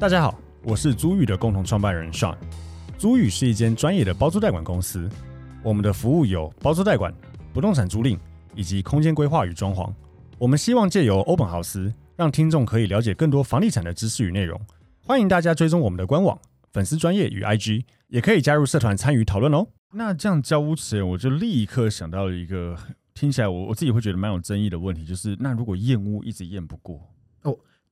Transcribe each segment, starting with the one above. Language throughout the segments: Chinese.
大家好，我是租寓的共同创办人 Sean。租寓是一间专业的包租代管公司，我们的服务有包租代管、不动产租赁以及空间规划与装潢。我们希望借由欧本豪斯，让听众可以了解更多房地产的知识与内容。欢迎大家追踪我们的官网、粉丝专业与 IG，也可以加入社团参与讨论哦。那这样交屋前，我就立刻想到了一个听起来我我自己会觉得蛮有争议的问题，就是那如果验屋一直验不过哦。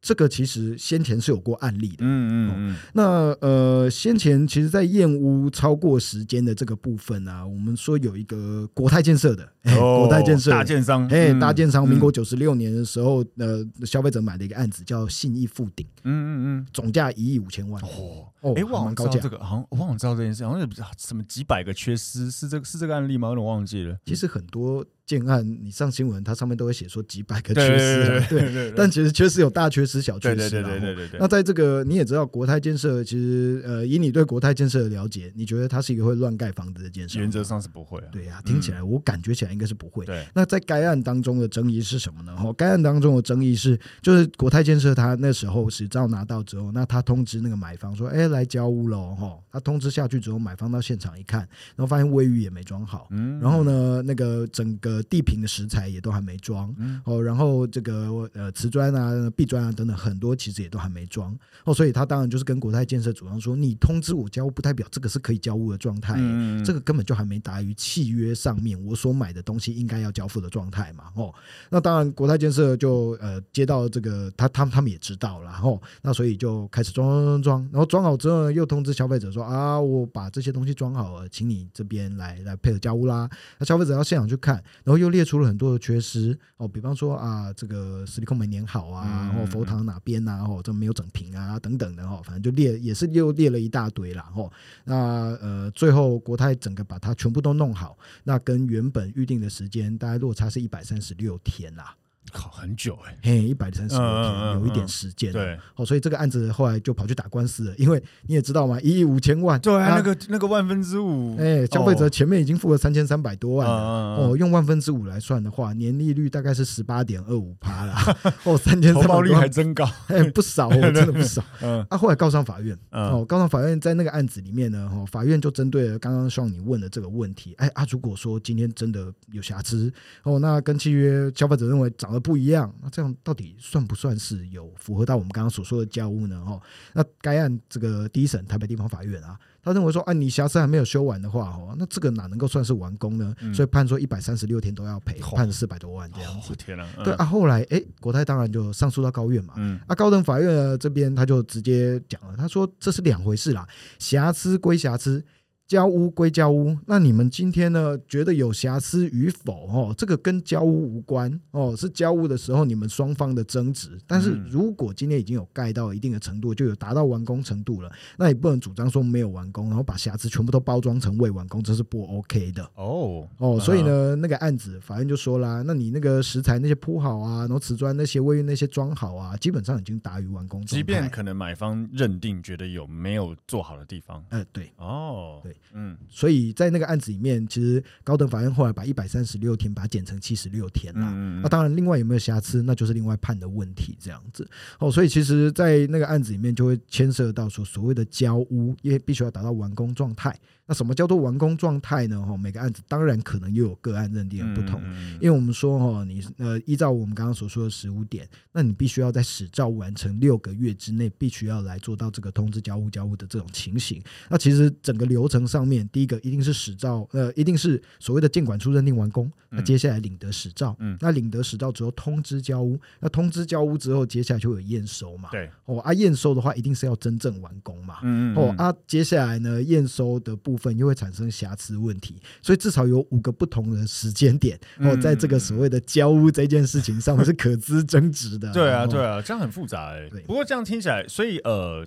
这个其实先前是有过案例的，嗯嗯嗯。那呃，先前其实，在验屋超过时间的这个部分啊，我们说有一个国泰建设的，哦、国泰建设大建商，哎，大建商，民国九十六年的时候，呃，消费者买的一个案子叫信义富鼎，嗯嗯嗯，总价一亿五千万，哦哦，哎，我好像知道这个，好像我忘了知道这件事，好像有什么几百个缺失，是这个是这个案例吗？我有点忘记了。其实很多。建案，你上新闻，它上面都会写说几百个缺失，对，但其实缺失有大缺失、小缺失，对对对对对。那在这个你也知道，国泰建设其实呃，以你对国泰建设的了解，你觉得它是一个会乱盖房子的建设？原则上是不会啊。对呀，听起来我感觉起来应该是不会。对。那在该案当中的争议是什么呢？哈，该案当中的争议是，就是国泰建设他那时候执照拿到之后，那他通知那个买方说，哎，来交屋喽哈。他通知下去之后，买方到现场一看，然后发现卫浴也没装好，嗯，然后呢，那个整个地坪的石材。也都还没装哦，然后这个呃瓷砖啊、壁砖啊等等很多其实也都还没装哦，所以他当然就是跟国泰建设主张说，你通知我交屋不代表这个是可以交屋的状态，嗯，这个根本就还没达于契约上面我所买的东西应该要交付的状态嘛哦，那当然国泰建设就呃接到这个他他们他们也知道了哦，那所以就开始装装装装，然后装好之后呢，又通知消费者说啊，我把这些东西装好了，请你这边来来配合交屋啦。那消费者要现场去看，然后又列出了很多的。缺失哦，比方说啊，这个实力控没粘好啊，然后佛堂哪边啊，哦，这没有整平啊，等等的哦，反正就列也是又列了一大堆啦哦。那呃，最后国泰整个把它全部都弄好，那跟原本预定的时间大概落差是一百三十六天啦。靠，很久哎、欸，嘿，一百三十多天，有一点时间。对，哦，所以这个案子后来就跑去打官司了，因为你也知道嘛，一亿五千万，对，那个那个万分之五，哎，消费者前面已经付了三千三百多万了，哦，用万分之五来算的话，年利率大概是十八点二五趴啦。哦，三千三百多万，率还真高，哎，不少，真的不少。嗯，啊，后来告上法院，哦，告上法院，在那个案子里面呢，哦，法院就针对了刚刚像你问的这个问题，哎啊，如果说今天真的有瑕疵，哦，那跟契约消费者认为长得不一样，那这样到底算不算是有符合到我们刚刚所说的家务呢？哦，那该案这个第一审台北地方法院啊，他认为说，啊，你瑕疵还没有修完的话，哦，那这个哪能够算是完工呢？嗯、所以判说一百三十六天都要赔，判四百多万这样子。天啊！嗯、对啊，后来哎，国泰当然就上诉到高院嘛。嗯。啊，高等法院这边他就直接讲了，他说这是两回事啦，瑕疵归瑕疵。交屋归交屋，那你们今天呢？觉得有瑕疵与否？哦，这个跟交屋无关哦，是交屋的时候你们双方的争执。但是如果今天已经有盖到一定的程度，就有达到完工程度了，那也不能主张说没有完工，然后把瑕疵全部都包装成未完工，这是不 OK 的。哦哦，所以呢，那个案子法院就说啦，那你那个石材那些铺好啊，然后瓷砖那些卫浴那些装好啊，基本上已经达于完工。即便可能买方认定觉得有没有做好的地方，呃，对，哦，对。嗯，所以在那个案子里面，其实高等法院后来把一百三十六天把它减成七十六天了。嗯，那当然，另外有没有瑕疵，那就是另外判的问题。这样子哦，所以其实，在那个案子里面，就会牵涉到说所谓的交屋，因为必须要达到完工状态。那什么叫做完工状态呢？哈，每个案子当然可能又有个案认定的不同，因为我们说哈，你呃依照我们刚刚所说的十五点，那你必须要在使照完成六个月之内，必须要来做到这个通知交屋交屋的这种情形。那其实整个流程上面，第一个一定是使照，呃，一定是所谓的建管处认定完工，那接下来领得使照，嗯。那领得使照之后通知交屋，那通知交屋之后，接下来就有验收嘛，对，哦啊验收的话，一定是要真正完工嘛，嗯哦啊接下来呢验收的部分。又会产生瑕疵问题，所以至少有五个不同的时间点哦，在这个所谓的交屋这件事情上面是可资争执的。对啊，对啊，这样很复杂哎。不过这样听起来，所以呃，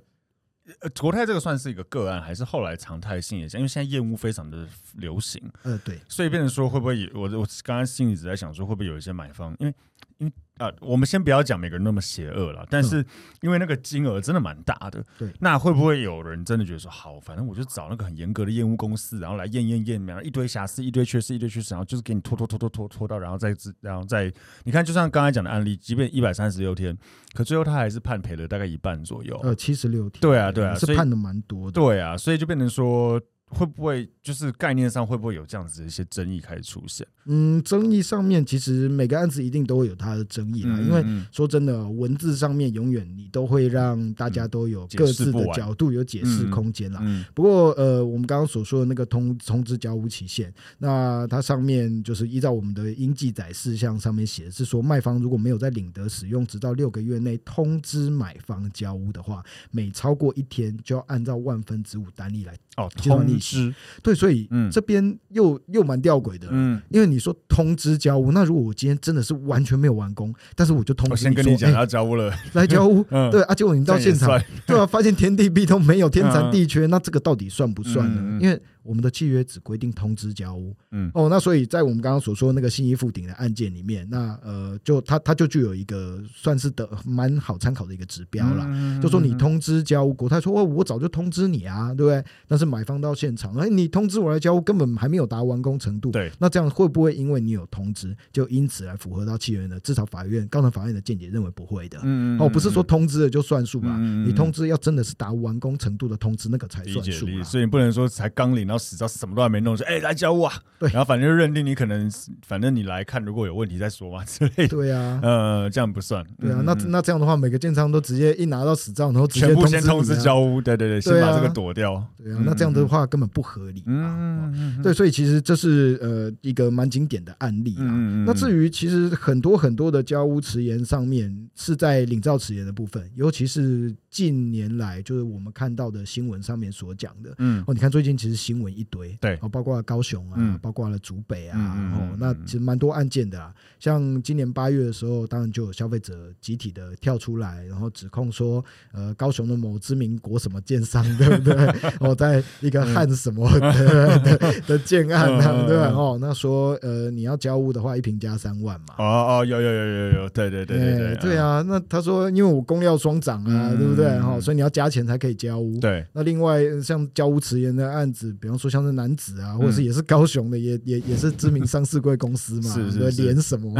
国泰这个算是一个个案，还是后来常态性也这样？因为现在业务非常的流行，呃，对，所以变成说会不会？我我刚刚心里一直在想说，会不会有一些买方，因为。因啊、呃，我们先不要讲每个人那么邪恶了，但是因为那个金额真的蛮大的，对，那会不会有人真的觉得说，好，反正我就找那个很严格的验屋公司，然后来验验验，然后一堆瑕疵，一堆缺失，一堆缺失，然后就是给你拖拖拖拖拖拖到，然后再然后再，你看，就像刚才讲的案例，即便一百三十六天，可最后他还是判赔了大概一半左右，呃，七十六天，对啊，对啊，是判的蛮多的，对啊，所以就变成说。会不会就是概念上会不会有这样子的一些争议开始出现？嗯，争议上面其实每个案子一定都会有它的争议啦，嗯嗯嗯，因为说真的，文字上面永远你都会让大家都有各自的角度有解释空间啦。不过呃，我们刚刚所说的那个通通知交屋期限，那它上面就是依照我们的应记载事项上面写的是说，卖方如果没有在领得使用直到六个月内通知买方交屋的话，每超过一天就要按照万分之五单利来。哦通知。对，所以这边又又蛮吊诡的，嗯，因为你说通知交屋，那如果我今天真的是完全没有完工，但是我就通知你说，我先跟你讲要交屋了，来交屋，对啊，结果你到现场，对啊，发现天地壁都没有，天残地缺，那这个到底算不算呢？因为我们的契约只规定通知交屋，嗯，哦，那所以在我们刚刚所说的那个信义附顶的案件里面，那呃，就它它就具有一个算是的蛮好参考的一个指标啦，就说你通知交屋，国泰说哦，我早就通知你啊，对不对？但是买方到现场，哎，你通知我来交屋，根本还没有达完工程度，对，那这样会不会因为你有通知，就因此来符合到契约呢？至少法院高等法院的见解认为不会的，嗯哦，不是说通知了就算数嘛，你通知要真的是达完工程度的通知，那个才算数，所以你不能说才刚领。然后死到什么都还没弄，说哎、欸、来交屋啊，对，然后反正就认定你可能，反正你来看，如果有问题再说嘛 之类的。对啊，呃，这样不算。对啊，那那这样的话，每个建商都直接一拿到死照，然后全部先通知交屋，对对对，先把这个躲掉。对啊，那这样的话根本不合理。嗯，对，所以其实这是呃一个蛮经典的案例啊。那至于其实很多很多的交屋迟延上面是在领照迟延的部分，尤其是近年来就是我们看到的新闻上面所讲的，嗯，哦，你看最近其实新闻一堆，对，哦，包括高雄啊，嗯、包括了竹北啊，然后、嗯嗯嗯、那其实蛮多案件的啊。像今年八月的时候，当然就有消费者集体的跳出来，然后指控说，呃，高雄的某知名国什么建商，对不对？哦，在一个汉什么的、嗯、的，的，建案啊，嗯、对吧？哦，那说，呃，你要交屋的话，一平加三万嘛。哦哦，有有有有有，对对对对对，对，对啊。那他说，因为我工料双涨啊，嗯、对不对？哈、哦，所以你要加钱才可以交屋。对。那另外像交屋迟延的案子，比方说像是男子啊，或者是也是高雄的，也也也是知名上市贵公司嘛，是是是，连什么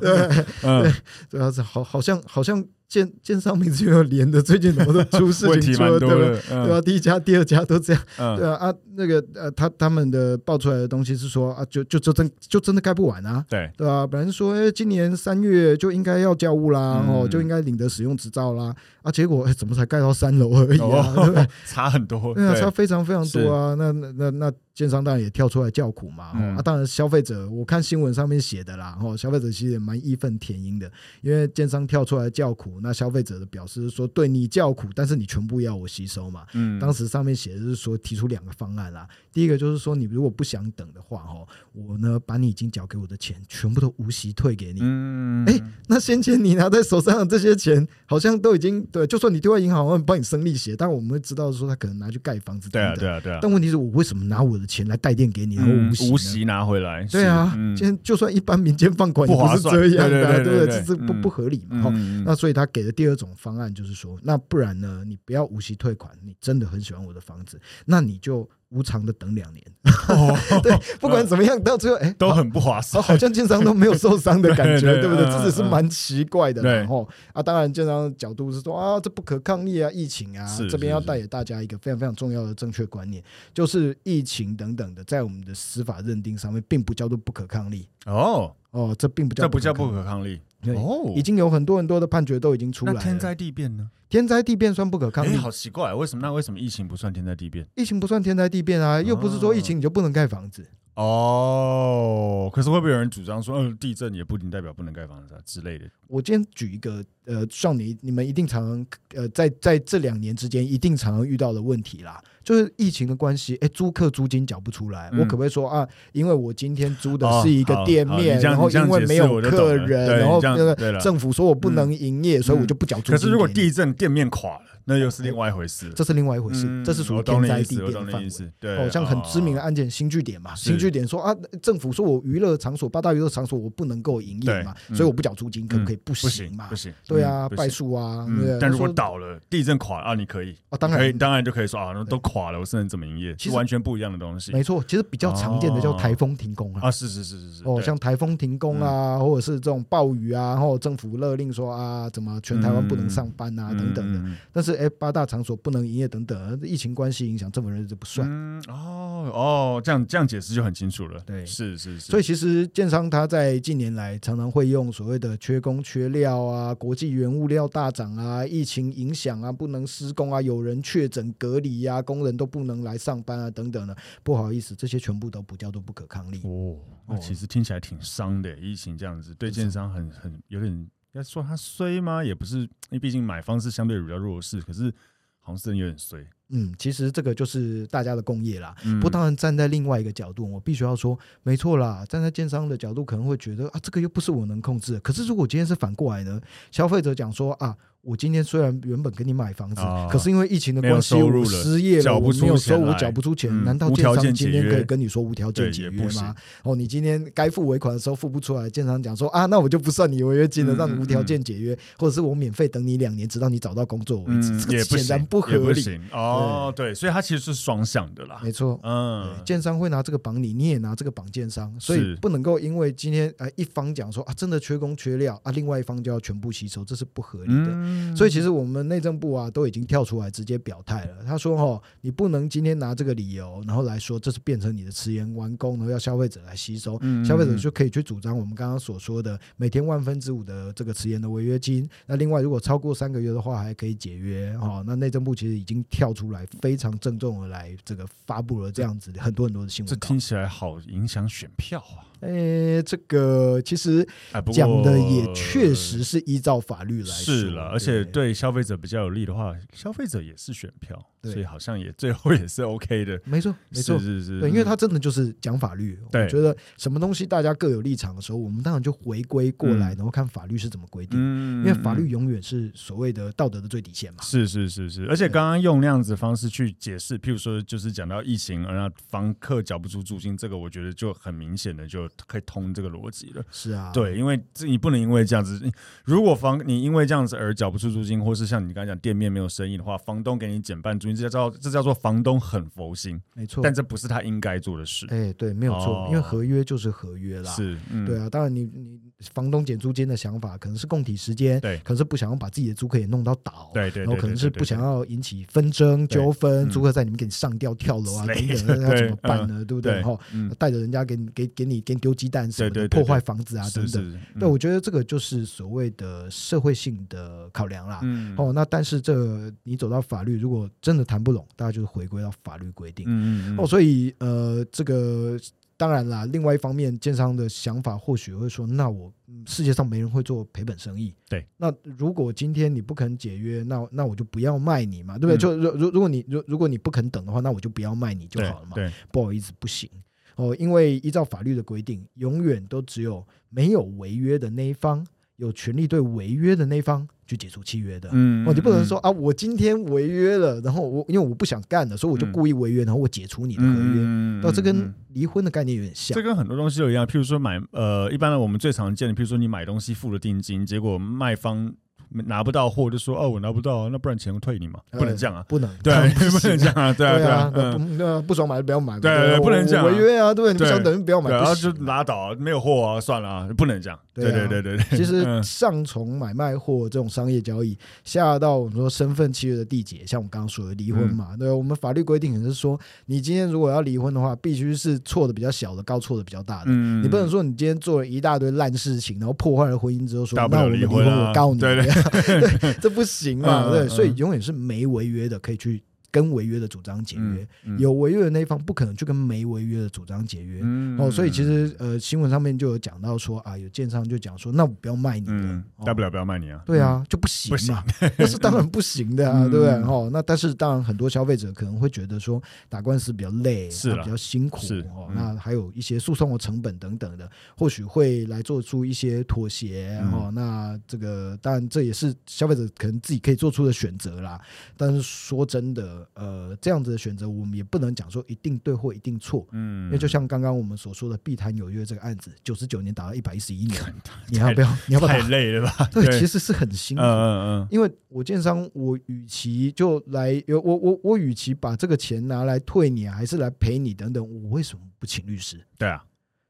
对对，主要是好好像好像。建建商名字又连的，最近怎么都出事情，出对对吧？第一家、第二家都这样，对啊啊，那个呃，他他们的爆出来的东西是说啊，就就就真就真的盖不完啊，对对吧？本来是说，哎，今年三月就应该要交屋啦，哦，就应该领得使用执照啦，啊，结果哎，怎么才盖到三楼而已啊？对不对？差很多，对啊，差非常非常多啊。那那那那建商当然也跳出来叫苦嘛，啊，当然消费者，我看新闻上面写的啦，哦，消费者其实也蛮义愤填膺的，因为建商跳出来叫苦。那消费者的表示是说，对你叫苦，但是你全部要我吸收嘛。嗯，当时上面写的是说，提出两个方案啦。第一个就是说，你如果不想等的话，哦，我呢把你已经缴给我的钱全部都无息退给你。嗯，哎，那先前你拿在手上的这些钱，好像都已经对，就算你丢在银行，我帮你生利息，但我们会知道说他可能拿去盖房子。对啊，对啊，对啊。但问题是我为什么拿我的钱来代垫给你，然后无息无息拿回来？对啊，今天就算一般民间放款也不是这样的，对不对？这是不不合理嘛。那所以他给的第二种方案就是说，那不然呢？你不要无息退款，你真的很喜欢我的房子，那你就无偿的等两年。对，不管怎么样，到最后哎，都很不划算，好像建商都没有受伤的感觉，对不对？这只是蛮奇怪的。然后啊，当然建商的角度是说啊，这不可抗力啊，疫情啊，这边要带给大家一个非常非常重要的正确观念，就是疫情等等的，在我们的司法认定上面，并不叫做不可抗力。哦哦，这并不叫，这不叫不可抗力。哦，已经有很多很多的判决都已经出来了。那天灾地变呢？天灾地变算不可抗力？欸，好奇怪，为什么？那为什么疫情不算天灾地变？疫情不算天灾地变啊，又不是说疫情你就不能盖房子。哦，可是会不会有人主张说，嗯，地震也不一定代表不能盖房子啊之类的？我今天举一个呃，像你你们一定常常呃，在在这两年之间，一定常常遇到的问题啦，就是疫情的关系，哎，租客租金缴不出来，嗯、我可不可以说啊？因为我今天租的是一个店面，哦、然后因为没有客人，然后那个政府说我不能营业，嗯、所以我就不缴租金。可是如果地震，店面垮了。那又是另外一回事，这是另外一回事，这是属于天灾地变的范围。对，哦，像很知名的案件，新据点嘛，新据点说啊，政府说我娱乐场所八大娱乐场所我不能够营业嘛，所以我不缴租金，可不可以？不行嘛，不行。对啊，败诉啊。但如果倒了，地震垮啊，你可以啊，当然，当然就可以说啊，那都垮了，我甚至怎么营业？其实完全不一样的东西。没错，其实比较常见的叫台风停工啊，啊，是是是是是。哦，像台风停工啊，或者是这种暴雨啊，然后政府勒令说啊，怎么全台湾不能上班啊，等等的。但是哎，八大场所。不能营业等等，疫情关系影响，政府人就不算。嗯、哦哦，这样这样解释就很清楚了。对，是是是。所以其实建商他在近年来常常会用所谓的缺工缺料啊，国际原物料大涨啊，疫情影响啊，不能施工啊，有人确诊隔离呀、啊，工人都不能来上班啊，等等的。不好意思，这些全部都不叫做不可抗力。哦，那其实听起来挺伤的，疫情这样子对建商很很有点要说它衰吗？也不是，因为毕竟买方是相对比较弱势，可是。好像是有点衰，嗯，其实这个就是大家的共业啦。嗯、不过当然站在另外一个角度，我必须要说，没错啦。站在建商的角度，可能会觉得啊，这个又不是我能控制的。可是如果今天是反过来呢？消费者讲说啊。我今天虽然原本给你买房子，可是因为疫情的关系，我失业了，我没有收我，缴不出钱。难道建商今天可以跟你说无条件解约吗？哦，你今天该付尾款的时候付不出来，建商讲说啊，那我就不算你违约金了，让你无条件解约，或者是我免费等你两年，直到你找到工作为止。这显然不合理。哦，对，所以它其实是双向的啦。没错，嗯，建商会拿这个绑你，你也拿这个绑建商，所以不能够因为今天呃一方讲说啊，真的缺工缺料啊，另外一方就要全部吸收，这是不合理的。所以其实我们内政部啊都已经跳出来直接表态了。他说：“哦，你不能今天拿这个理由，然后来说这是变成你的迟延完工，然后要消费者来吸收，消费者就可以去主张我们刚刚所说的每天万分之五的这个迟延的违约金。那另外，如果超过三个月的话，还可以解约。哦，那内政部其实已经跳出来，非常郑重的来这个发布了这样子很多很多的新闻。这听起来好影响选票啊。”诶，这个其实讲的也确实是依照法律来说，是了，而且对消费者比较有利的话，消费者也是选票，所以好像也最后也是 OK 的。没错，没错，是是，对，因为他真的就是讲法律。我觉得什么东西大家各有立场的时候，我们当然就回归过来，然后看法律是怎么规定。因为法律永远是所谓的道德的最底线嘛。是是是是，而且刚刚用那样子的方式去解释，譬如说就是讲到疫情，而让房客缴不出租金，这个我觉得就很明显的就。可以通这个逻辑了，是啊，对，因为这你不能因为这样子，如果房你因为这样子而缴不出租金，或是像你刚才讲店面没有生意的话，房东给你减半租金，这叫这叫做房东很佛心，没错，但这不是他应该做的事。哎，对，没有错，哦、因为合约就是合约啦，是，嗯、对啊，当然你你房东减租金的想法可能是供体时间，对，可能是不想要把自己的租客也弄到倒，对对，然后可能是不想要引起纷争纠纷，租客在里面给你上吊跳楼啊等等，那要怎么办呢？对不对？然后带着人家给你给给你给你丢鸡蛋什么的。破坏房子啊，等等。对，我觉得这个就是所谓的社会性的考量啦。嗯、哦，那但是这你走到法律，如果真的谈不拢，大家就是回归到法律规定。嗯嗯哦，所以呃，这个当然啦。另外一方面，建商的想法或许会说：那我世界上没人会做赔本生意。对。那如果今天你不肯解约，那那我就不要卖你嘛，对不对？嗯、就如如如果你如如果你不肯等的话，那我就不要卖你就好了嘛。对。对不好意思，不行。哦，因为依照法律的规定，永远都只有没有违约的那一方有权利对违约的那一方去解除契约的。嗯，哦，你不能说啊，我今天违约了，然后我因为我不想干了，所以我就故意违约，然后我解除你的合约。那这跟离婚的概念有点像。这跟很多东西都一样，譬如说买呃，一般的我们最常见的，譬如说你买东西付了定金，结果卖方。拿不到货就说哦，我拿不到，那不然钱我退你嘛？不能这样啊，不能，对，不能这样啊，对啊，对啊，那不爽买就不要买，对对，不能这样，违约啊，对，你不想等就不要买，然后就拉倒，没有货啊，算了，不能这样，对对对对对。其实上从买卖货这种商业交易，下到我们说身份契约的缔结，像我刚刚说的离婚嘛，对，我们法律规定也是说，你今天如果要离婚的话，必须是错的比较小的告错的比较大的，你不能说你今天做了一大堆烂事情，然后破坏了婚姻之后说，那我们离婚，我告你，对对。这不行嘛？对，所以永远是没违约的，可以去跟违约的主张解约，嗯嗯、有违约的那一方不可能去跟没违约的主张解约。嗯、哦，所以其实呃新闻上面就有讲到说啊，有建商就讲说，那我不要卖你了，大不了不要卖你啊。对啊，就不行嘛，那是当然不行的啊，对不对？哦，那但是当然很多消费者可能会觉得说打官司比较累，是啦比较辛苦是哦，嗯、那还有一些诉讼的成本等等的，或许会来做出一些妥协、嗯、哦。那这个当然这也是消费者可能自己可以做出的选择啦。但是说真的，呃，这样子的选择我们也不能讲说一定对或一定错，嗯，因为就像刚刚我们所说的碧潭有约这个案子，九十九年打到一百一十一年，你要不要？你要不要？太累了吧？对，其实是很辛苦。嗯嗯嗯。因为我建商，我与其就来，我我我与其把这个钱拿来退你，还是来赔你等等，我为什么不请律师？对啊。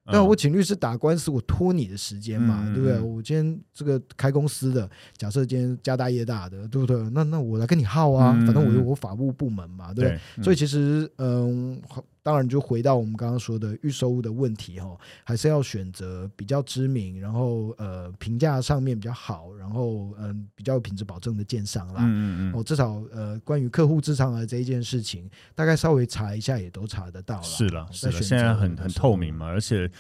那我请律师打官司，我拖你的时间嘛，对不对？我今天这个开公司的，假设今天家大业大的，对不对？那那我来跟你耗啊，反正我有我法务部门嘛，对不对？所以其实，嗯。当然，就回到我们刚刚说的预售物的问题哈，还是要选择比较知名，然后呃评价上面比较好，然后嗯、呃、比较有品质保证的建商啦。嗯嗯嗯。哦，至少呃关于客户至上的这一件事情，大概稍微查一下也都查得到了。是了，是了，现在很很透明嘛，而且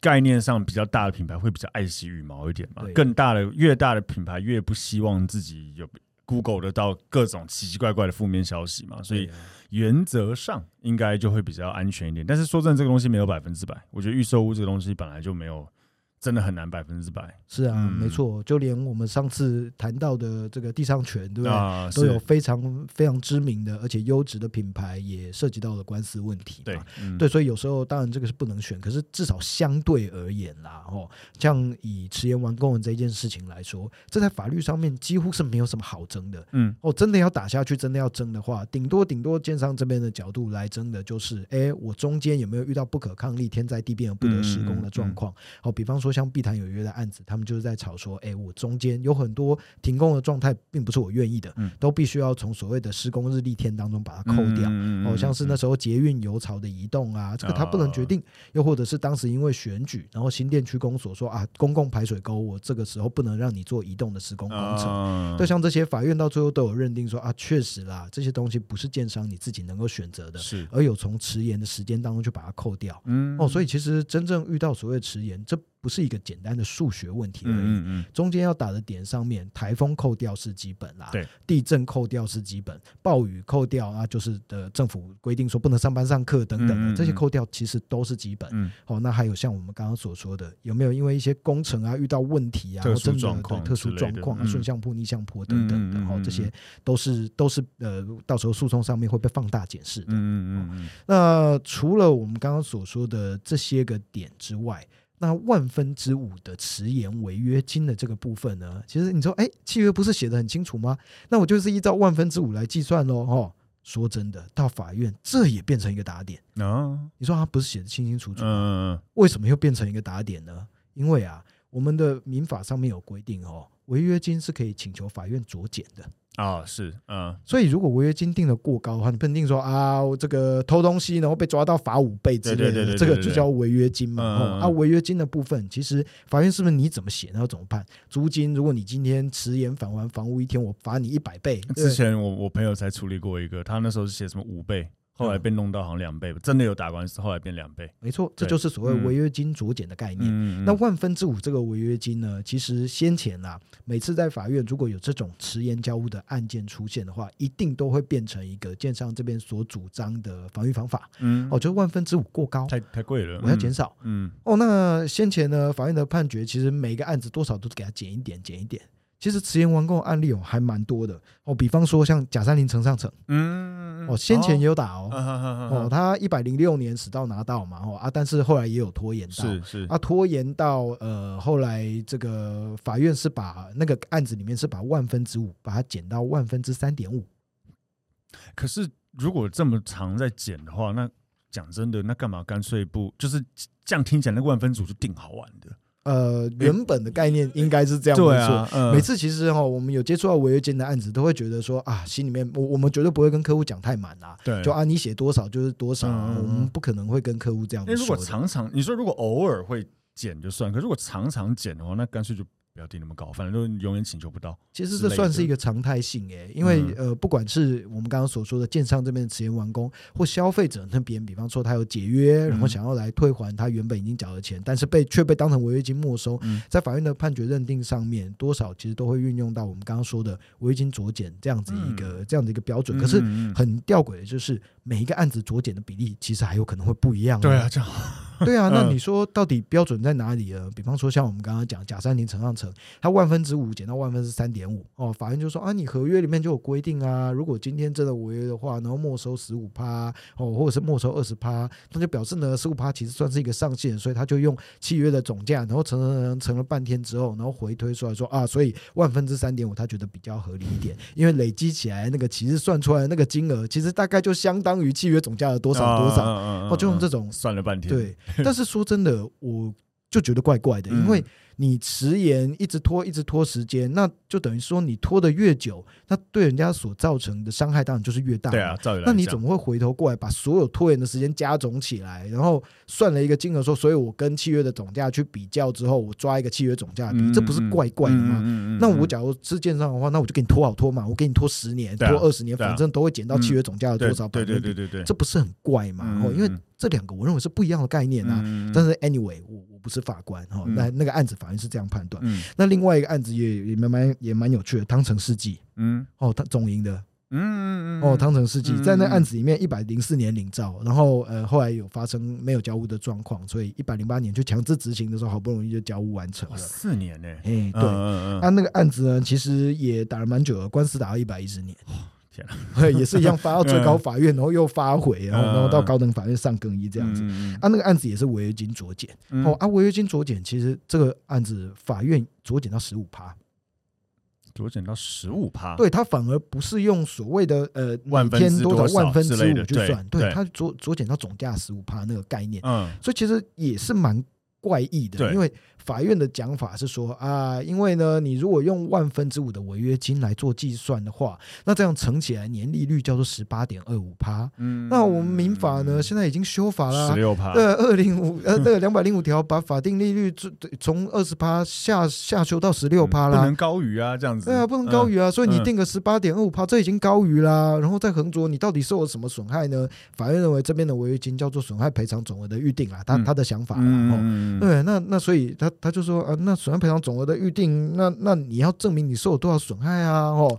概念上比较大的品牌会比较爱惜羽毛一点嘛，对更大的越大的品牌越不希望自己有 Google 得到各种奇奇怪怪的负面消息嘛，所以。原则上应该就会比较安全一点，但是说真的，这个东西没有百分之百。我觉得预售屋这个东西本来就没有。真的很难百分之百。是啊，没错，就连我们上次谈到的这个地上权，对不对？都有非常非常知名的而且优质的品牌，也涉及到了官司问题。对，对，所以有时候当然这个是不能选，可是至少相对而言啦，哦，像以迟延完工人这一件事情来说，这在法律上面几乎是没有什么好争的。嗯，哦，真的要打下去，真的要争的话，顶多顶多建商这边的角度来争的就是，哎，我中间有没有遇到不可抗力、天灾地变而不得施工的状况？哦，比方说。像碧潭有约的案子，他们就是在吵说，哎、欸，我中间有很多停工的状态，并不是我愿意的，嗯、都必须要从所谓的施工日历天当中把它扣掉。嗯、哦，像是那时候捷运油槽的移动啊，这个他不能决定；又或者是当时因为选举，然后新店区公所说啊，公共排水沟，我这个时候不能让你做移动的施工工程。就像这些，法院到最后都有认定说啊，确实啦，这些东西不是建商你自己能够选择的，是而有从迟延的时间当中去把它扣掉。嗯，哦，所以其实真正遇到所谓迟延，这不是一个简单的数学问题而已，嗯嗯，中间要打的点上面，台风扣掉是基本啦，对，地震扣掉是基本，暴雨扣掉啊，就是的政府规定说不能上班上课等等的，这些扣掉其实都是基本。嗯，好，那还有像我们刚刚所说的，有没有因为一些工程啊遇到问题啊，特殊状况、特殊状况啊，顺向坡、逆向坡等等的，好，这些都是都是呃，到时候诉讼上面会被放大检视的。嗯嗯嗯。那除了我们刚刚所说的这些个点之外，那万分之五的迟延违约金的这个部分呢？其实你说，哎，契约不是写的很清楚吗？那我就是依照万分之五来计算喽。哦，说真的，到法院这也变成一个打点啊。你说他不是写的清清楚楚嗯？为什么又变成一个打点呢？因为啊，我们的民法上面有规定哦，违约金是可以请求法院酌减的。啊、哦，是，嗯，所以如果违约金定的过高的话，你不能定说啊，我这个偷东西然后被抓到罚五倍之类的，这个就叫违约金嘛。嗯、啊，违约金的部分，其实法院是不是你怎么写，然后怎么判？租金，如果你今天迟延返还房屋一天，我罚你一百倍。之前我我朋友才处理过一个，他那时候是写什么五倍。后来被弄到好像两倍，真的有打官司，后来变两倍。没错，这就是所谓违约金酌减的概念。嗯、那万分之五这个违约金呢，其实先前啊，每次在法院如果有这种迟延交屋的案件出现的话，一定都会变成一个建商这边所主张的防御方法。嗯，哦，就是万分之五过高，太太贵了，我要减少。嗯，哦，那先前呢，法院的判决其实每个案子多少都给他减一点，减一点。其实迟延完工的案例哦还蛮多的。哦，比方说像甲三林城上城，嗯，哦先前也有打哦，哦他一百零六年死到拿到嘛，哦啊，但是后来也有拖延到，是是。啊拖延到呃后来这个法院是把那个案子里面是把万分之五把它减到万分之三点五，可是如果这么长在减的话，那讲真的，那干嘛干脆不就是这样听起来那个万分之五就定好玩的？呃，原本的概念应该是这样没错。嗯、每次其实哈，我们有接触到违约金的案子，都会觉得说啊，心里面我我们绝对不会跟客户讲太满啊。对，就啊，你写多少就是多少，嗯、我们不可能会跟客户这样那。如果常常你说如果偶尔会减就算，可是如果常常减的话，那干脆就不要定那么高，反正都永远请求不到。其实这算是一个常态性诶、欸，因为、嗯、呃，不管是我们刚刚所说的建商这边的迟延完工，或消费者那边，比方说他有解约，然后想要来退还他原本已经缴的钱，但是被却被当成违约金没收，嗯、在法院的判决认定上面，多少其实都会运用到我们刚刚说的违约金酌减这样子一个、嗯、这样的一个标准。可是很吊诡的就是，每一个案子酌减的比例其实还有可能会不一样。对啊，这样。对啊，那你说到底标准在哪里呢？比方说像我们刚刚讲，甲三零乘上乘，它万分之五减到万分之三点五哦，法院就说啊，你合约里面就有规定啊，如果今天真的违约的话，然后没收十五趴哦，或者是没收二十趴，那就表示呢，十五趴其实算是一个上限，所以他就用契约的总价，然后乘乘乘乘了半天之后，然后回推出来说啊，所以万分之三点五他觉得比较合理一点，因为累积起来那个其实算出来的那个金额，其实大概就相当于契约总价的多少多少哦，就用这种算了半天，对，但是说真的，我就觉得怪怪的，因为。你迟延一直拖，一直拖时间，那就等于说你拖得越久，那对人家所造成的伤害当然就是越大。对啊，照理来，那你怎么会回头过来把所有拖延的时间加总起来，然后算了一个金额说，所以我跟契约的总价去比较之后，我抓一个契约总价比，嗯、这不是怪怪的吗？嗯嗯嗯、那我假如是建商的话，那我就给你拖好拖嘛，我给你拖十年，拖二十年，反正都会减到契约总价的多少百分比。对对对对对，这不是很怪吗？嗯、因为这两个我认为是不一样的概念啊。嗯、但是 anyway，我我不是法官哈，那、嗯、那个案子法院是这样判断。嗯，那另外一个案子也也蛮蛮也蛮有趣的，汤臣世纪，嗯，哦，他总赢的，嗯嗯嗯，哦，汤臣世纪在那案子里面一百零四年领照，然后呃后来有发生没有交屋的状况，所以一百零八年就强制执行的时候，好不容易就交屋完成了，四年呢，哎，对，他那个案子呢，其实也打了蛮久了，官司打了一百一十年。也是一样，发到最高法院，然后又发回，然后然后到高等法院上更一这样子。啊，那个案子也是违约金酌减。哦，啊，违约金酌减，其实这个案子法院酌减到十五趴，酌减到十五趴。对，他反而不是用所谓的呃每天多少万分之五去算，对，他酌酌减到总价十五趴那个概念。嗯，所以其实也是蛮怪异的，因为。法院的讲法是说啊，因为呢，你如果用万分之五的违约金来做计算的话，那这样乘起来年利率叫做十八点二五趴。嗯，那我们民法呢，现在已经修法了，十六趴。对，二零五呃，那个两百零五条把法定利率从二十趴下下修到十六趴啦，不能高于啊，这样子。对啊，不能高于啊，所以你定个十八点二五趴，这已经高于啦。然后再横着，你到底受了什么损害呢？法院认为这边的违约金叫做损害赔偿总额的预定啊，他他的想法。嗯，对，那那所以他。他就说啊，那损害赔偿总额的预定，那那你要证明你受了多少损害啊？哦，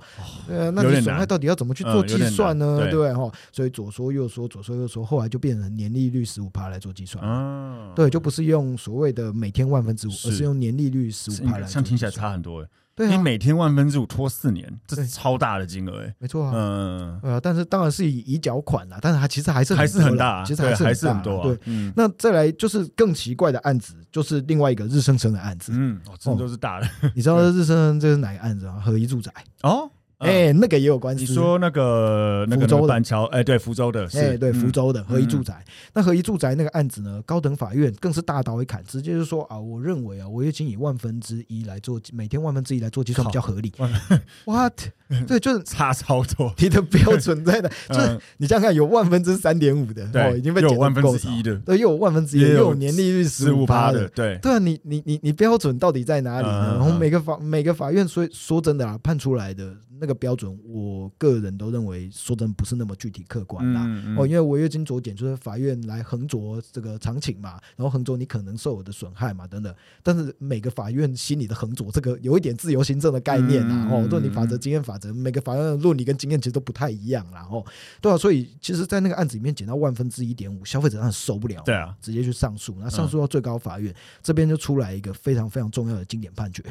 呃，那你损害到底要怎么去做计算呢？对不对？哈，所以左说右说，左说右说，后来就变成年利率十五趴来做计算。嗯，对，就不是用所谓的每天万分之五，而是用年利率十五趴来。像听起来差很多诶。对、啊，你每天万分之五拖四年，这是超大的金额哎，没错啊，嗯，呃，但是当然是以以缴款啦，但是它其实还是还是很大，其实还是还是很多，对，嗯、那再来就是更奇怪的案子，就是另外一个日升升的案子，嗯，哦，这都是大的，你知道 日升升这是哪个案子啊？合一住宅。哦。哎，那个也有关系。你说那个那个福州板桥，哎，对，福州的，哎，对，福州的合一住宅。那合一住宅那个案子呢，高等法院更是大刀一砍，直接就说啊，我认为啊，违约金以万分之一来做，每天万分之一来做计算比较合理。What？对，就是 差操作。你的标准在哪？就是你想想看，有万分之三点五的，对，已经被减万分之一的，对，又有万分之一，又有年利率十五趴的，对，对啊，你你你你标准到底在哪里呢？然后每个法每个法院说说真的啊，判出来的。那个标准，我个人都认为说真不是那么具体客观啦。嗯嗯、哦，因为违约金酌减就是法院来衡酌这个常情嘛，然后衡酌你可能受的损害嘛等等。但是每个法院心里的衡酌，这个有一点自由行政的概念啊。哦，论理法则、经验法则，每个法院的论理跟经验其实都不太一样啦。哦，对啊，所以其实，在那个案子里面减到万分之一点五，消费者当然受不了。对啊，直接去上诉，那上诉到最高法院、嗯、这边就出来一个非常非常重要的经典判决。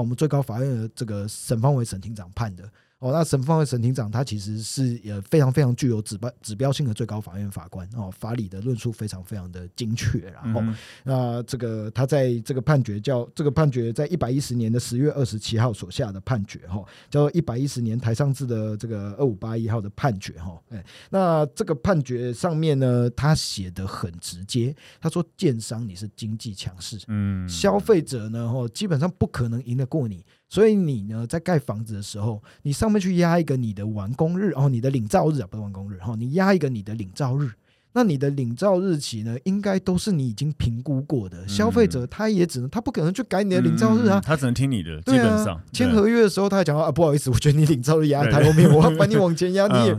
我们最高法院的这个沈芳维沈庭长判的哦，那沈芳维沈庭长他其实是也非常非常具有指标指标性的最高法院法官哦，法理的论述非常非常的精确，然后那这个他在这个判决叫这个判决在一百一十年的十月二十七号所下的判决哈，叫做一百一十年台上字的这个二五八一号的判决哈，哎，那这个判决上面呢，他写的很直接，他说建商你是经济强势，嗯，消费者呢，哦，基本上不可能赢得过你。所以你呢，在盖房子的时候，你上面去压一个你的完工日，哦，你的领照日啊，不是完工日，哈，你压一个你的领照日，那你的领照日期呢，应该都是你已经评估过的。消费者他也只能，他不可能去改你的领照日啊，他只能听你的。基本上签合约的时候，他还讲啊，不好意思，我觉得你领照日压太后面，我要把你往前压，你也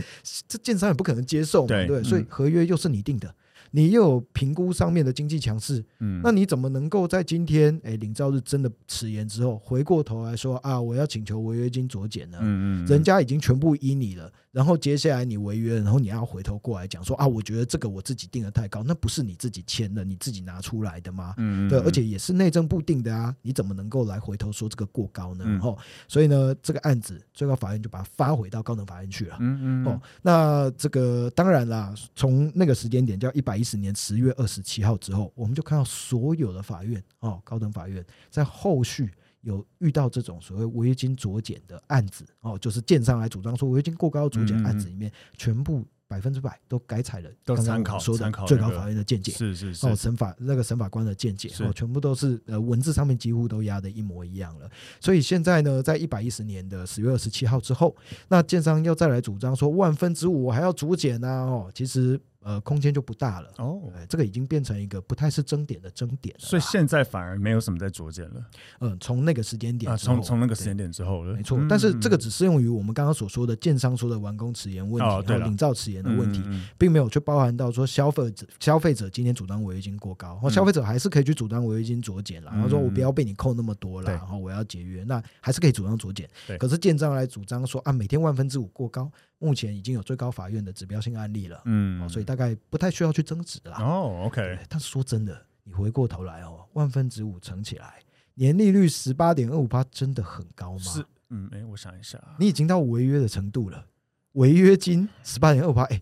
这建商也不可能接受嘛，对，所以合约又是你定的。你又有评估上面的经济强势，嗯，那你怎么能够在今天，哎、欸，领照日真的迟延之后，回过头来说啊，我要请求违约金酌减呢？嗯嗯，人家已经全部依你了。然后接下来你违约，然后你要回头过来讲说啊，我觉得这个我自己定的太高，那不是你自己签的，你自己拿出来的吗？嗯，对，而且也是内政部定的啊，你怎么能够来回头说这个过高呢？然后，所以呢，这个案子最高法院就把它发回到高等法院去了。嗯嗯，哦，那这个当然啦，从那个时间点叫一百一十年十月二十七号之后，我们就看到所有的法院哦，高等法院在后续。有遇到这种所谓违约金酌减的案子哦，就是建商来主张说违约金过高酌减案子里面，全部百分之百都改采了刚刚我说的最高法院的见解，是是是哦，审法那个审法官的见解哦，全部都是呃文字上面几乎都压的一模一样了。所以现在呢，在一百一十年的十月二十七号之后，那建商要再来主张说万分之五我还要酌减啊哦，其实。呃，空间就不大了哦，这个已经变成一个不太是争点的争点了，所以现在反而没有什么在酌减了。嗯，从那个时间点，从从那个时间点之后了，没错。但是这个只适用于我们刚刚所说的建商说的完工迟延问题，还有领照迟延的问题，并没有去包含到说消费者消费者今天主张违约金过高，或消费者还是可以去主张违约金酌减了，然后说我不要被你扣那么多了，然后我要节约，那还是可以主张酌减。可是建商来主张说啊，每天万分之五过高。目前已经有最高法院的指标性案例了，嗯，所以大概不太需要去争执了。哦，OK。但是说真的，你回过头来哦，万分之五乘起来，年利率十八点二五八，真的很高吗？是，嗯，哎，我想一下，你已经到违约的程度了，违约金十八点二五八，哎。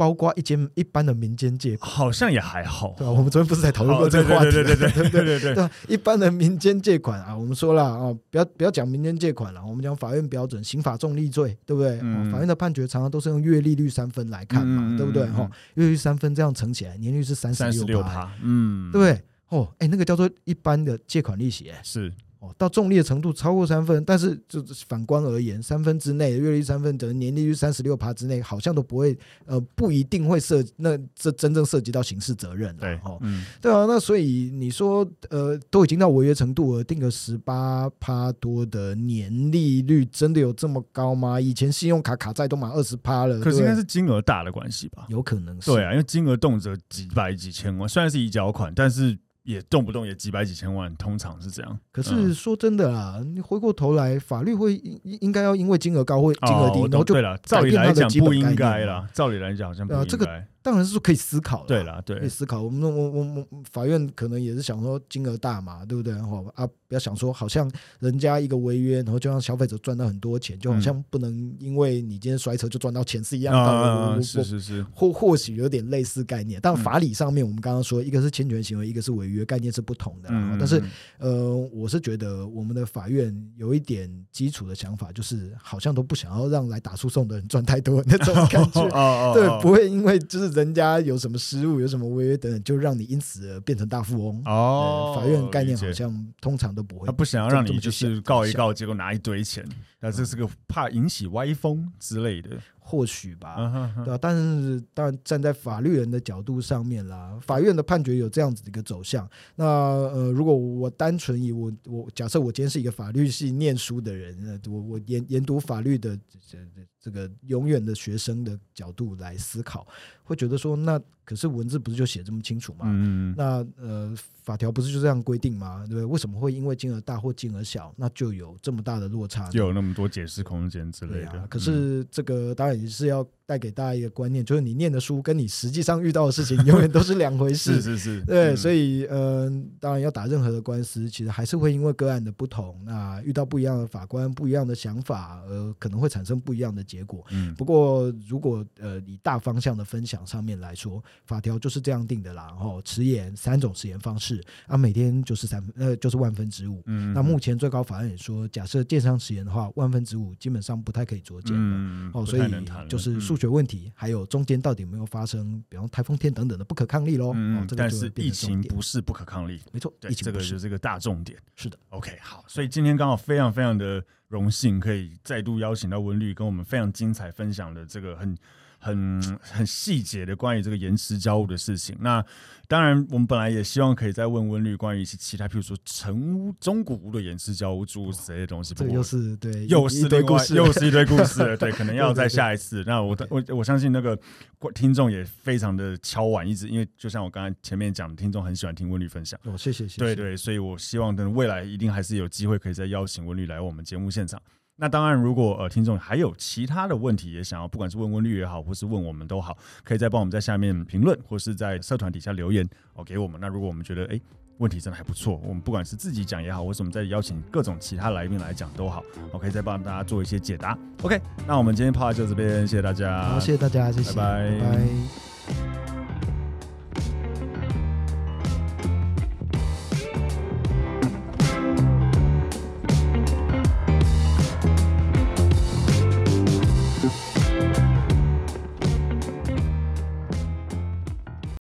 包括一间一般的民间借款，好像也还好，对吧？我们昨天不是在讨论过这个话题？对对对对对对对。一般的民间借款啊，我们说了啊，不要不要讲民间借款了，我们讲法院标准，刑法重利罪，对不对？法院的判决常常都是用月利率三分来看嘛，对不对？哈，月利率三分这样乘起来，年利率是三十六趴，嗯，对不对？哦，哎，那个叫做一般的借款利息，是。哦，到重力的程度超过三分，但是就是反观而言，三分之内，月利率三分等于年利率三十六趴之内，好像都不会，呃，不一定会涉，那这真正涉及到刑事责任了。对，哦，嗯，对啊，那所以你说，呃，都已经到违约程度了，定个十八趴多的年利率，真的有这么高吗？以前信用卡卡债都满二十趴了，可是应该是金额大的关系吧？有可能是，对啊，因为金额动辄几百几千万，虽然是已缴款，但是。也动不动也几百几千万，通常是这样。可是说真的啊，你回过头来，法律会应应该要因为金额高或金额低，然后就改变它的基本概念。照理来讲不应该啦，照理来讲好像不应该。当然是说可以思考，对啦，对，可以思考。我们我我我法院可能也是想说金额大嘛，对不对？哈啊，不要想说好像人家一个违约，然后就让消费者赚到很多钱，就好像不能因为你今天摔车就赚到钱是一样的。是是是，或或许有点类似概念，但法理上面我们刚刚说一个是侵权行为，一个是违约，概念是不同的。但是呃，我是觉得我们的法院有一点基础的想法，就是好像都不想要让来打诉讼的人赚太多那种感觉。对，不会因为就是。人家有什么失误，有什么违约等等，就让你因此而变成大富翁。哦。法院概念好像通常都不会，他不想要让你就是告一告，结果拿一堆钱，那这是个怕引起歪风之类的。或许吧，对吧？但是，当然站在法律人的角度上面啦，法院的判决有这样子的一个走向。那呃，如果我单纯以我我假设我今天是一个法律系念书的人，我我研研读法律的这这个永远的学生的角度来思考，会觉得说，那可是文字不是就写这么清楚吗？嗯，那呃。法条不是就这样规定吗？对不对？为什么会因为金额大或金额小，那就有这么大的落差？就有那么多解释空间之类的。啊、可是这个当然也是要带给大家一个观念，就是你念的书跟你实际上遇到的事情永远都是两回事。是是是。对，所以嗯、呃，当然要打任何的官司，其实还是会因为个案的不同，那遇到不一样的法官、不一样的想法，呃，可能会产生不一样的结果。嗯。不过如果呃以大方向的分享上面来说，法条就是这样定的啦。然后迟延三种迟延方式。啊，每天就是三分，呃，就是万分之五。嗯，那目前最高法院也说，假设建商迟延的话，万分之五基本上不太可以酌减。嗯，哦，所以就是数学问题，嗯、还有中间到底有没有发生，比方台风天等等的不可抗力喽。嗯，哦这个、但是疫情不是不可抗力，没错，对，这个就是个大重点。是的，OK，好，所以今天刚好非常非常的荣幸，可以再度邀请到文律跟我们非常精彩分享的这个很。很很细节的关于这个延迟交物的事情。那当然，我们本来也希望可以再问温律关于一些其他，譬如说成屋、中古屋的延迟交物诸如此类的东西。这又是对，又是一堆故事，又是一堆故事。对，可能 要在下一次。那我我我相信那个听众也非常的敲碗，一直因为就像我刚才前面讲的，听众很喜欢听温律分享。哦，谢谢，谢谢。对对，所以我希望等未来一定还是有机会可以再邀请温律来我们节目现场。那当然，如果呃听众还有其他的问题，也想要不管是问温律也好，或是问我们都好，可以再帮我们在下面评论，或是在社团底下留言哦给我们。那如果我们觉得哎问题真的还不错，我们不管是自己讲也好，或是我们再邀请各种其他来宾来讲都好，我可以再帮大家做一些解答。OK，那我们今天 Podcast 就这边，谢谢大家，好，谢谢大家，谢谢，拜拜。拜拜。